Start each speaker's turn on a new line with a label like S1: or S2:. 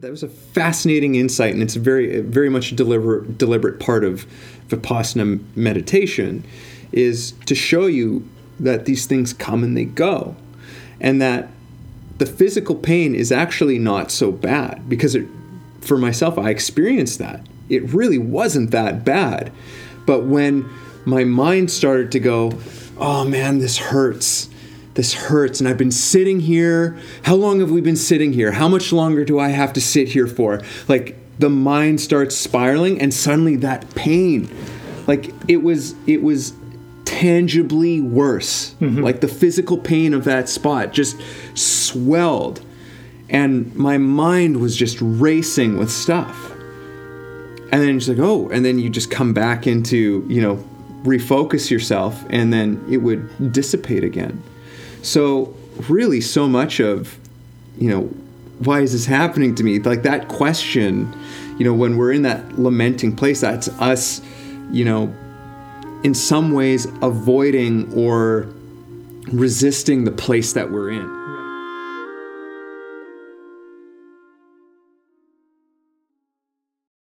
S1: that was a fascinating insight, and it's very very much a deliberate deliberate part of vipassana meditation is to show you that these things come and they go, and that the physical pain is actually not so bad because it, for myself I experienced that. It really wasn't that bad, but when my mind started to go, oh man, this hurts this hurts and I've been sitting here. How long have we been sitting here? How much longer do I have to sit here for? Like the mind starts spiraling and suddenly that pain like it was it was tangibly worse. Mm-hmm. Like the physical pain of that spot just swelled and my mind was just racing with stuff. And then it's like, oh, and then you just come back into, you know, refocus yourself and then it would dissipate again. So, really, so much of, you know, why is this happening to me? Like that question, you know, when we're in that lamenting place, that's us, you know, in some ways avoiding or resisting the place that we're in.